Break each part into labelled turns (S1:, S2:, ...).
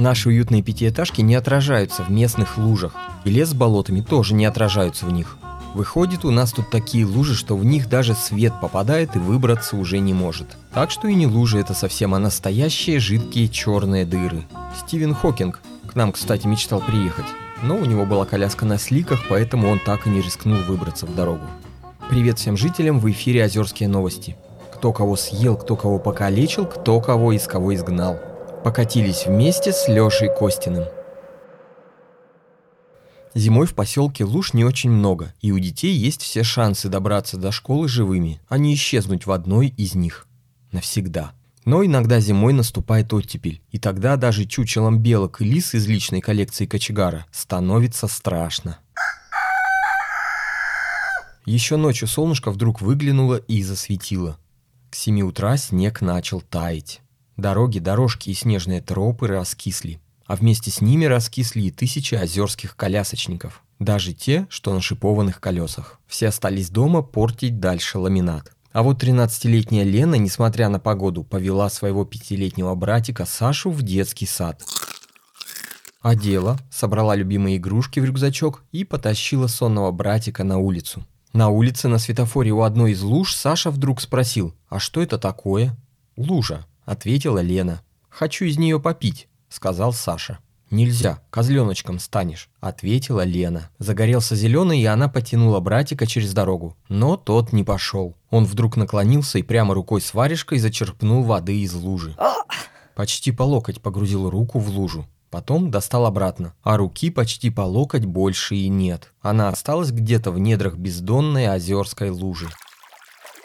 S1: Наши уютные пятиэтажки не отражаются в местных лужах, и лес с болотами тоже не отражаются в них. Выходит, у нас тут такие лужи, что в них даже свет попадает и выбраться уже не может. Так что и не лужи это совсем, а настоящие жидкие черные дыры. Стивен Хокинг к нам, кстати, мечтал приехать. Но у него была коляска на сликах, поэтому он так и не рискнул выбраться в дорогу. Привет всем жителям, в эфире Озерские новости. Кто кого съел, кто кого покалечил, кто кого из кого изгнал покатились вместе с Лешей Костиным. Зимой в поселке луж не очень много, и у детей есть все шансы добраться до школы живыми, а не исчезнуть в одной из них. Навсегда. Но иногда зимой наступает оттепель, и тогда даже чучелом белок и лис из личной коллекции кочегара становится страшно. Еще ночью солнышко вдруг выглянуло и засветило. К семи утра снег начал таять. Дороги, дорожки и снежные тропы раскисли, а вместе с ними раскисли и тысячи озерских колясочников. Даже те, что на шипованных колесах. Все остались дома портить дальше ламинат. А вот 13-летняя Лена, несмотря на погоду, повела своего пятилетнего братика Сашу в детский сад. Одела, собрала любимые игрушки в рюкзачок и потащила сонного братика на улицу. На улице на светофоре у одной из луж Саша вдруг спросил, а что это такое? Лужа ответила Лена. «Хочу из нее попить», — сказал Саша. «Нельзя, козленочком станешь», — ответила Лена. Загорелся зеленый, и она потянула братика через дорогу. Но тот не пошел. Он вдруг наклонился и прямо рукой с варежкой зачерпнул воды из лужи. Почти по локоть погрузил руку в лужу. Потом достал обратно, а руки почти по локоть больше и нет. Она осталась где-то в недрах бездонной озерской лужи.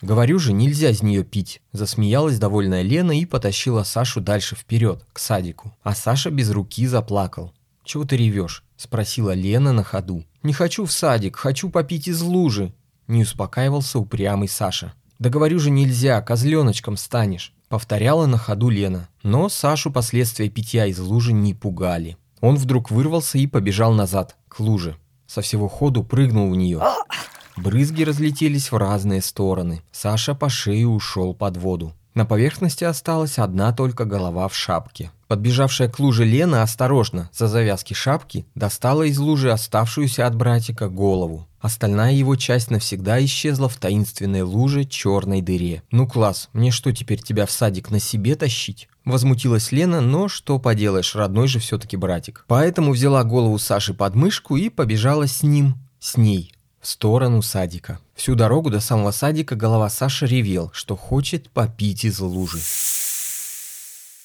S1: «Говорю же, нельзя из нее пить», – засмеялась довольная Лена и потащила Сашу дальше вперед, к садику. А Саша без руки заплакал. «Чего ты ревешь?» – спросила Лена на ходу. «Не хочу в садик, хочу попить из лужи», – не успокаивался упрямый Саша. «Да говорю же, нельзя, козленочком станешь», – повторяла на ходу Лена. Но Сашу последствия питья из лужи не пугали. Он вдруг вырвался и побежал назад, к луже. Со всего ходу прыгнул в нее. Брызги разлетелись в разные стороны. Саша по шее ушел под воду. На поверхности осталась одна только голова в шапке. Подбежавшая к луже Лена осторожно, за завязки шапки, достала из лужи оставшуюся от братика голову. Остальная его часть навсегда исчезла в таинственной луже черной дыре. «Ну класс, мне что теперь тебя в садик на себе тащить?» Возмутилась Лена, но что поделаешь, родной же все-таки братик. Поэтому взяла голову Саши под мышку и побежала с ним, с ней, в сторону садика. Всю дорогу до самого садика голова Саши ревел, что хочет попить из лужи.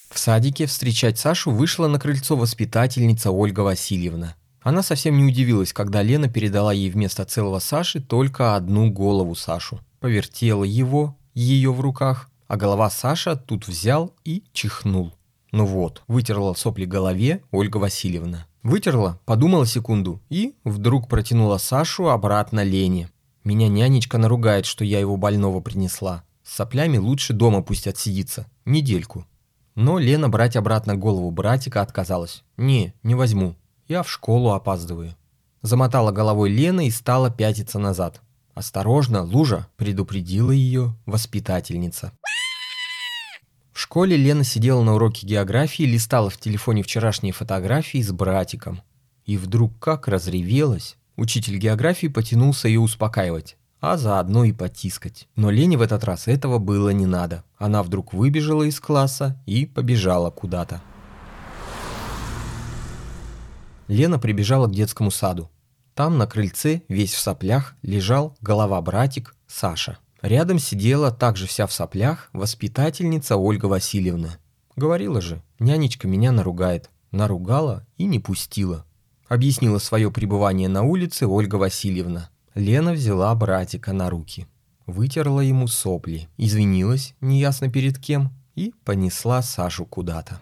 S1: В садике встречать Сашу вышла на крыльцо воспитательница Ольга Васильевна. Она совсем не удивилась, когда Лена передала ей вместо целого Саши только одну голову Сашу. Повертела его, ее в руках, а голова Саша тут взял и чихнул. Ну вот, вытерла сопли голове Ольга Васильевна. Вытерла, подумала секунду и вдруг протянула Сашу обратно Лене. Меня нянечка наругает, что я его больного принесла. С соплями лучше дома пусть отсидится. Недельку. Но Лена брать обратно голову братика отказалась. «Не, не возьму. Я в школу опаздываю». Замотала головой Лена и стала пятиться назад. «Осторожно, лужа!» – предупредила ее воспитательница. В школе Лена сидела на уроке географии, листала в телефоне вчерашние фотографии с братиком. И вдруг как разревелась. Учитель географии потянулся ее успокаивать, а заодно и потискать. Но Лене в этот раз этого было не надо. Она вдруг выбежала из класса и побежала куда-то. Лена прибежала к детскому саду. Там на крыльце, весь в соплях, лежал голова-братик Саша. Рядом сидела, также вся в соплях, воспитательница Ольга Васильевна. Говорила же, нянечка меня наругает. Наругала и не пустила. Объяснила свое пребывание на улице Ольга Васильевна. Лена взяла братика на руки. Вытерла ему сопли, извинилась, неясно перед кем, и понесла Сашу куда-то.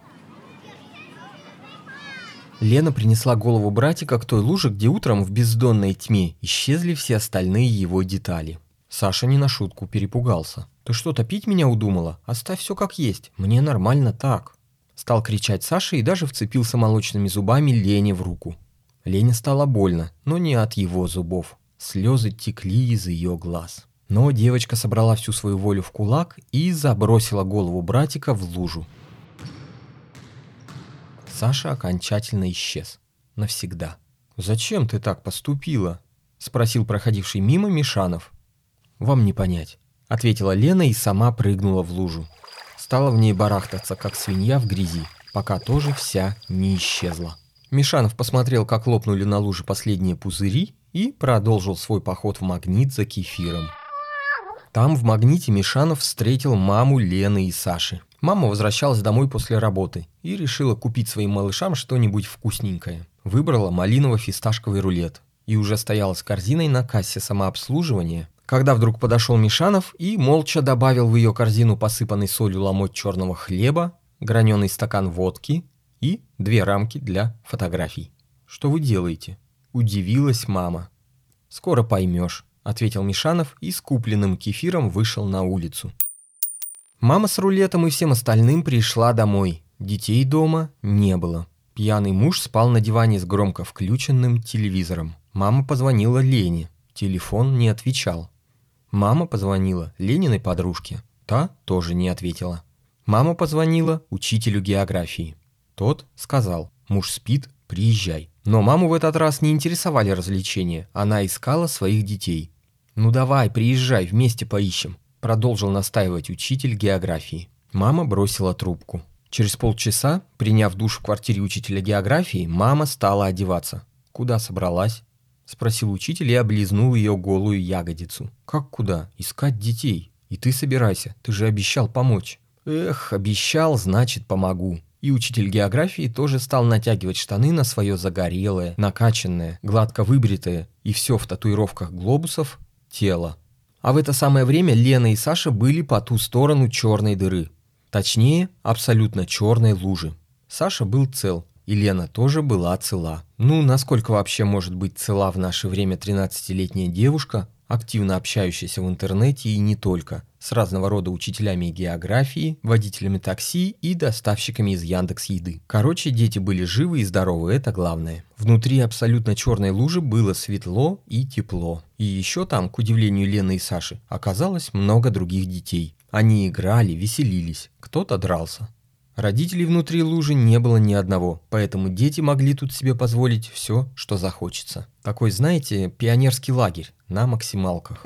S1: Лена принесла голову братика к той луже, где утром в бездонной тьме исчезли все остальные его детали. Саша не на шутку перепугался. «Ты что, топить меня удумала? Оставь все как есть. Мне нормально так». Стал кричать Саша и даже вцепился молочными зубами Лене в руку. Лене стало больно, но не от его зубов. Слезы текли из ее глаз. Но девочка собрала всю свою волю в кулак и забросила голову братика в лужу. Саша окончательно исчез. Навсегда. «Зачем ты так поступила?» – спросил проходивший мимо Мишанов. «Вам не понять», – ответила Лена и сама прыгнула в лужу. Стала в ней барахтаться, как свинья в грязи, пока тоже вся не исчезла. Мишанов посмотрел, как лопнули на луже последние пузыри и продолжил свой поход в магнит за кефиром. Там в магните Мишанов встретил маму Лены и Саши. Мама возвращалась домой после работы и решила купить своим малышам что-нибудь вкусненькое. Выбрала малиново-фисташковый рулет и уже стояла с корзиной на кассе самообслуживания, когда вдруг подошел Мишанов и молча добавил в ее корзину посыпанный солью ломоть черного хлеба, граненый стакан водки и две рамки для фотографий. «Что вы делаете?» – удивилась мама. «Скоро поймешь», – ответил Мишанов и с купленным кефиром вышел на улицу. Мама с рулетом и всем остальным пришла домой. Детей дома не было. Пьяный муж спал на диване с громко включенным телевизором. Мама позвонила Лене. Телефон не отвечал. Мама позвонила Лениной подружке. Та тоже не ответила. Мама позвонила учителю географии. Тот сказал, муж спит, приезжай. Но маму в этот раз не интересовали развлечения, она искала своих детей. «Ну давай, приезжай, вместе поищем», продолжил настаивать учитель географии. Мама бросила трубку. Через полчаса, приняв душ в квартире учителя географии, мама стала одеваться. «Куда собралась?» – спросил учитель и облизнул ее голую ягодицу. «Как куда? Искать детей. И ты собирайся, ты же обещал помочь». «Эх, обещал, значит помогу». И учитель географии тоже стал натягивать штаны на свое загорелое, накачанное, гладко выбритое и все в татуировках глобусов тело. А в это самое время Лена и Саша были по ту сторону черной дыры. Точнее, абсолютно черной лужи. Саша был цел, и Лена тоже была цела. Ну, насколько вообще может быть цела в наше время 13-летняя девушка, активно общающаяся в интернете и не только, с разного рода учителями географии, водителями такси и доставщиками из Яндекс Еды. Короче, дети были живы и здоровы, это главное. Внутри абсолютно черной лужи было светло и тепло. И еще там, к удивлению Лены и Саши, оказалось много других детей. Они играли, веселились, кто-то дрался. Родителей внутри лужи не было ни одного, поэтому дети могли тут себе позволить все, что захочется. Такой, знаете, пионерский лагерь на максималках.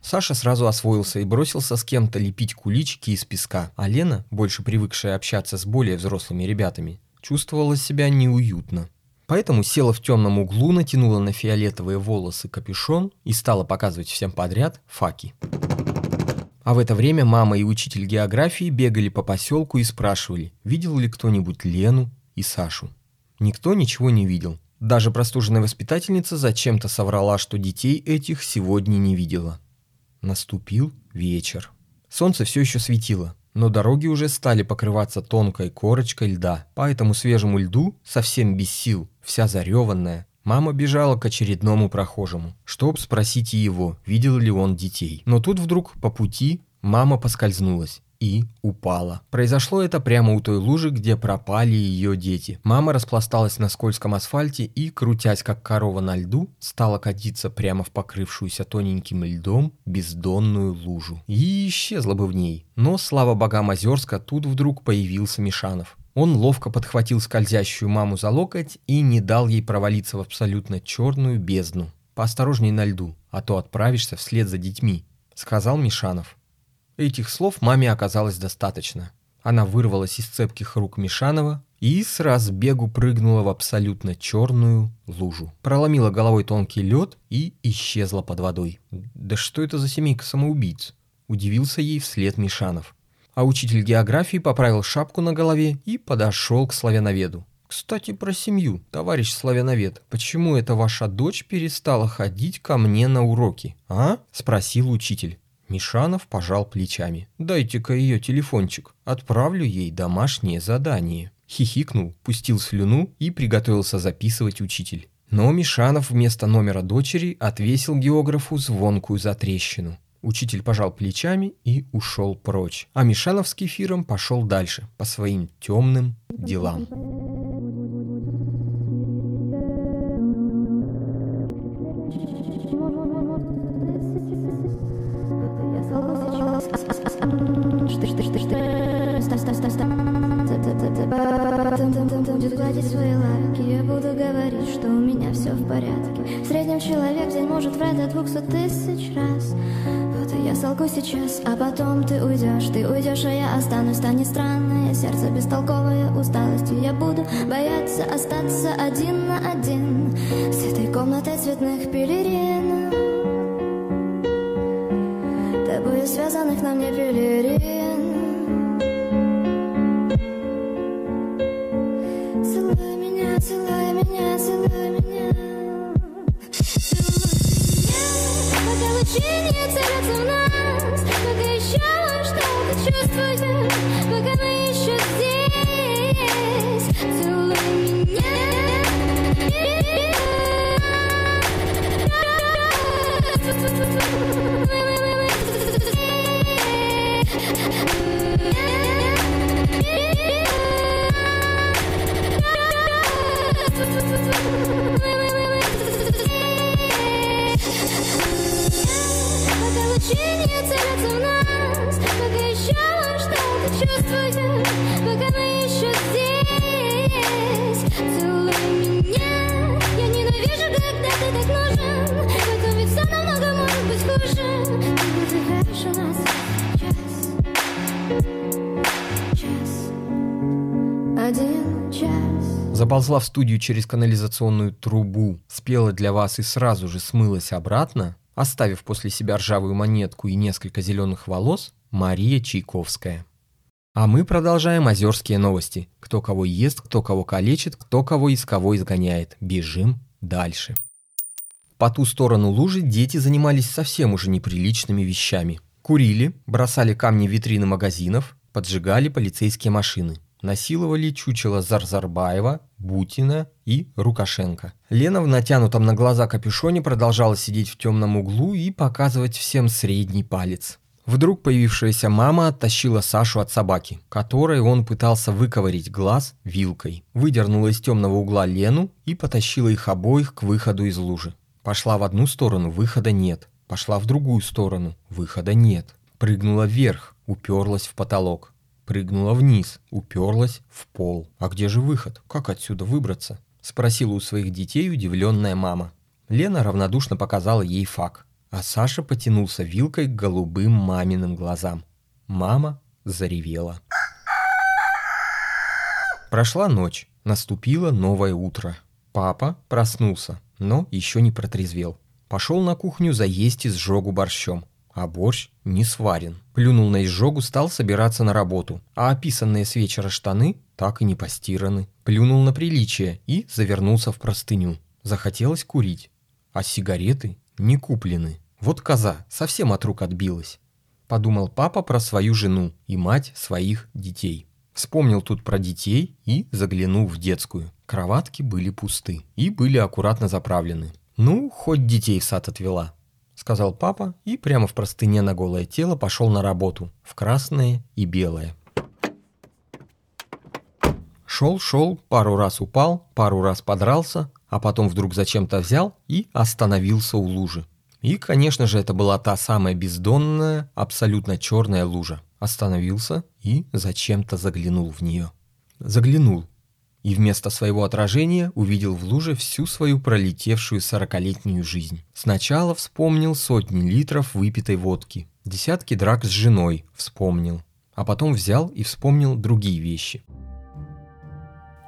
S1: Саша сразу освоился и бросился с кем-то лепить куличики из песка, а Лена, больше привыкшая общаться с более взрослыми ребятами, чувствовала себя неуютно. Поэтому села в темном углу, натянула на фиолетовые волосы капюшон и стала показывать всем подряд факи. А в это время мама и учитель географии бегали по поселку и спрашивали, видел ли кто-нибудь Лену и Сашу. Никто ничего не видел. Даже простуженная воспитательница зачем-то соврала, что детей этих сегодня не видела. Наступил вечер. Солнце все еще светило, но дороги уже стали покрываться тонкой корочкой льда. По этому свежему льду, совсем без сил, вся зареванная, Мама бежала к очередному прохожему, чтоб спросить его, видел ли он детей. Но тут вдруг по пути мама поскользнулась и упала. Произошло это прямо у той лужи, где пропали ее дети. Мама распласталась на скользком асфальте и, крутясь как корова на льду, стала катиться прямо в покрывшуюся тоненьким льдом бездонную лужу. И исчезла бы в ней. Но, слава богам Озерска, тут вдруг появился Мишанов. Он ловко подхватил скользящую маму за локоть и не дал ей провалиться в абсолютно черную бездну. «Поосторожней на льду, а то отправишься вслед за детьми», — сказал Мишанов. Этих слов маме оказалось достаточно. Она вырвалась из цепких рук Мишанова и с разбегу прыгнула в абсолютно черную лужу. Проломила головой тонкий лед и исчезла под водой. «Да что это за семейка самоубийц?» – удивился ей вслед Мишанов а учитель географии поправил шапку на голове и подошел к славяноведу. «Кстати, про семью, товарищ славяновед. Почему эта ваша дочь перестала ходить ко мне на уроки, а?» – спросил учитель. Мишанов пожал плечами. «Дайте-ка ее телефончик, отправлю ей домашнее задание». Хихикнул, пустил слюну и приготовился записывать учитель. Но Мишанов вместо номера дочери отвесил географу звонкую затрещину. Учитель пожал плечами и ушел прочь. А Мишанов с кефиром пошел дальше, по своим темным делам.
S2: Будет гладить свои лайки Говорить, что у меня все в порядке. В среднем человек в день может врать до двухсот тысяч раз. Вот и я солгу сейчас, а потом ты уйдешь Ты уйдешь, а я останусь, станет странное Сердце бестолковое усталостью Я буду бояться остаться один на один. С этой комнатой цветных пелерин. Тобою связанных на мне пелерин Пока лучи не целятся в нас Пока еще что-то чувствую Пока мы еще здесь. Целуй Пока час
S1: Заползла в студию через канализационную трубу, спела для вас и сразу же смылась обратно, оставив после себя ржавую монетку и несколько зеленых волос, Мария Чайковская. А мы продолжаем озерские новости. Кто кого ест, кто кого калечит, кто кого из кого изгоняет. Бежим дальше. По ту сторону лужи дети занимались совсем уже неприличными вещами. Курили, бросали камни в витрины магазинов, поджигали полицейские машины. Насиловали чучело Зарзарбаева, Бутина и Рукашенко. Лена в натянутом на глаза капюшоне продолжала сидеть в темном углу и показывать всем средний палец. Вдруг появившаяся мама оттащила Сашу от собаки, которой он пытался выковырить глаз вилкой. Выдернула из темного угла Лену и потащила их обоих к выходу из лужи. Пошла в одну сторону, выхода нет. Пошла в другую сторону, выхода нет. Прыгнула вверх, уперлась в потолок. Прыгнула вниз, уперлась в пол. А где же выход? Как отсюда выбраться? Спросила у своих детей удивленная мама. Лена равнодушно показала ей фак. А Саша потянулся вилкой к голубым маминым глазам. Мама заревела. Прошла ночь, наступило новое утро. Папа проснулся, но еще не протрезвел. Пошел на кухню заесть изжогу борщом. А борщ не сварен. Плюнул на изжогу, стал собираться на работу. А описанные с вечера штаны так и не постираны. Плюнул на приличие и завернулся в простыню. Захотелось курить. А сигареты не куплены. Вот коза совсем от рук отбилась. Подумал папа про свою жену и мать своих детей. Вспомнил тут про детей и заглянул в детскую. Кроватки были пусты и были аккуратно заправлены. Ну, хоть детей в сад отвела, сказал папа и прямо в простыне на голое тело пошел на работу, в красное и белое. Шел-шел, пару раз упал, пару раз подрался, а потом вдруг зачем-то взял и остановился у лужи. И, конечно же, это была та самая бездонная, абсолютно черная лужа. Остановился и зачем-то заглянул в нее. Заглянул. И вместо своего отражения увидел в луже всю свою пролетевшую сорокалетнюю жизнь. Сначала вспомнил сотни литров выпитой водки. Десятки драк с женой вспомнил. А потом взял и вспомнил другие вещи.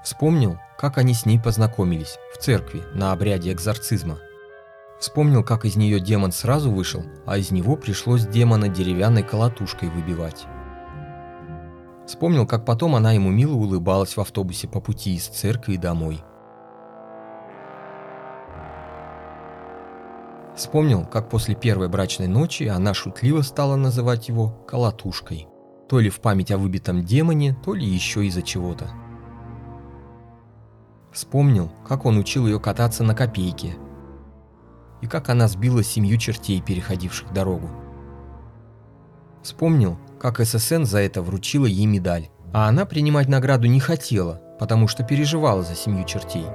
S1: Вспомнил, как они с ней познакомились в церкви на обряде экзорцизма. Вспомнил, как из нее демон сразу вышел, а из него пришлось демона деревянной колотушкой выбивать. Вспомнил, как потом она ему мило улыбалась в автобусе по пути из церкви домой. Вспомнил, как после первой брачной ночи она шутливо стала называть его «колотушкой». То ли в память о выбитом демоне, то ли еще из-за чего-то. Вспомнил, как он учил ее кататься на копейке, и как она сбила семью чертей, переходивших дорогу. Вспомнил, как ССН за это вручила ей медаль, А она принимать награду не хотела, потому что переживала за семью чертей.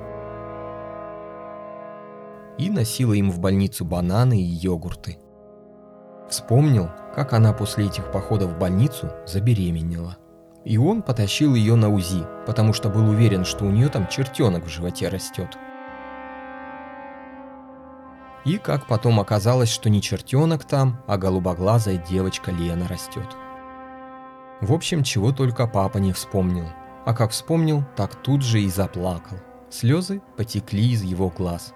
S1: И носила им в больницу бананы и йогурты. Вспомнил, как она после этих походов в больницу забеременела. И он потащил ее на УЗИ, потому что был уверен, что у нее там чертенок в животе растет. И как потом оказалось, что не чертенок там, а голубоглазая девочка Лена растет. В общем, чего только папа не вспомнил. А как вспомнил, так тут же и заплакал. Слезы потекли из его глаз.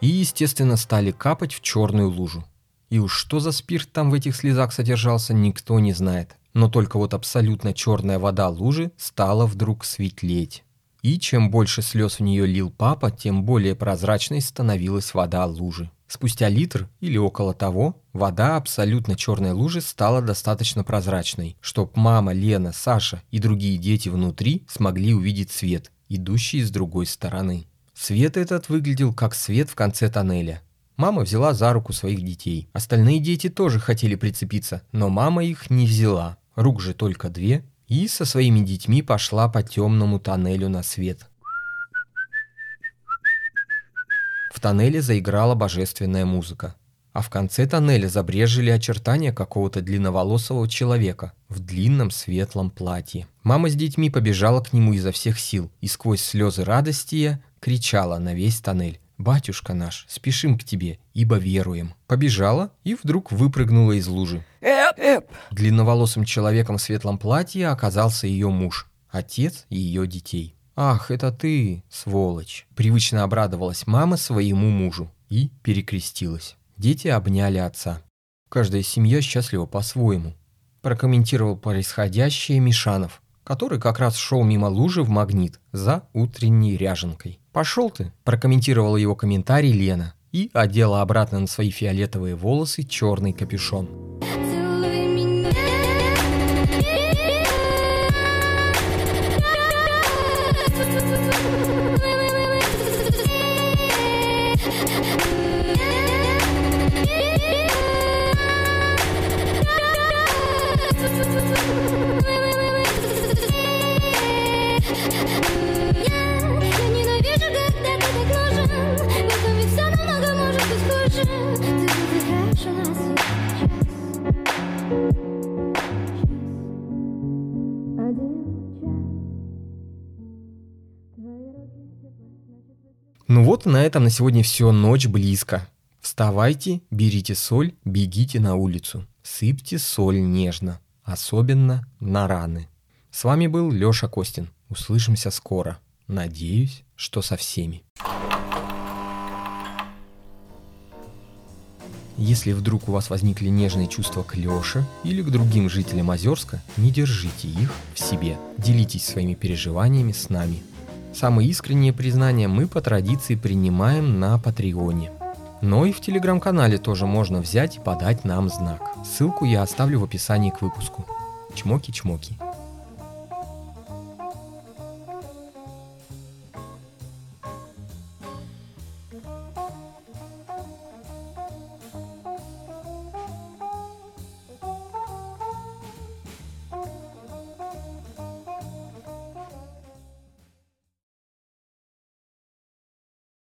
S1: И, естественно, стали капать в черную лужу. И уж что за спирт там в этих слезах содержался, никто не знает. Но только вот абсолютно черная вода лужи стала вдруг светлеть. И чем больше слез в нее лил папа, тем более прозрачной становилась вода лужи. Спустя литр или около того, вода абсолютно черной лужи стала достаточно прозрачной, чтоб мама, Лена, Саша и другие дети внутри смогли увидеть свет, идущий с другой стороны. Свет этот выглядел как свет в конце тоннеля, Мама взяла за руку своих детей. Остальные дети тоже хотели прицепиться, но мама их не взяла. Рук же только две. И со своими детьми пошла по темному тоннелю на свет. В тоннеле заиграла божественная музыка. А в конце тоннеля забрежили очертания какого-то длинноволосого человека в длинном светлом платье. Мама с детьми побежала к нему изо всех сил и сквозь слезы радости кричала на весь тоннель. «Батюшка наш, спешим к тебе, ибо веруем». Побежала и вдруг выпрыгнула из лужи. Эп, эп. Длинноволосым человеком в светлом платье оказался ее муж, отец ее детей. «Ах, это ты, сволочь!» Привычно обрадовалась мама своему мужу и перекрестилась. Дети обняли отца. Каждая семья счастлива по-своему. Прокомментировал происходящее Мишанов, который как раз шел мимо лужи в магнит за утренней ряженкой. «Пошел ты», – прокомментировала его комментарий Лена и одела обратно на свои фиолетовые волосы черный капюшон. Ну вот на этом на сегодня все, ночь близко. Вставайте, берите соль, бегите на улицу. Сыпьте соль нежно, особенно на раны. С вами был Лёша Костин. Услышимся скоро. Надеюсь, что со всеми. Если вдруг у вас возникли нежные чувства к Лёше или к другим жителям Озерска, не держите их в себе. Делитесь своими переживаниями с нами. Самые искренние признания мы по традиции принимаем на Патреоне. Но и в телеграм-канале тоже можно взять и подать нам знак. Ссылку я оставлю в описании к выпуску. Чмоки-чмоки.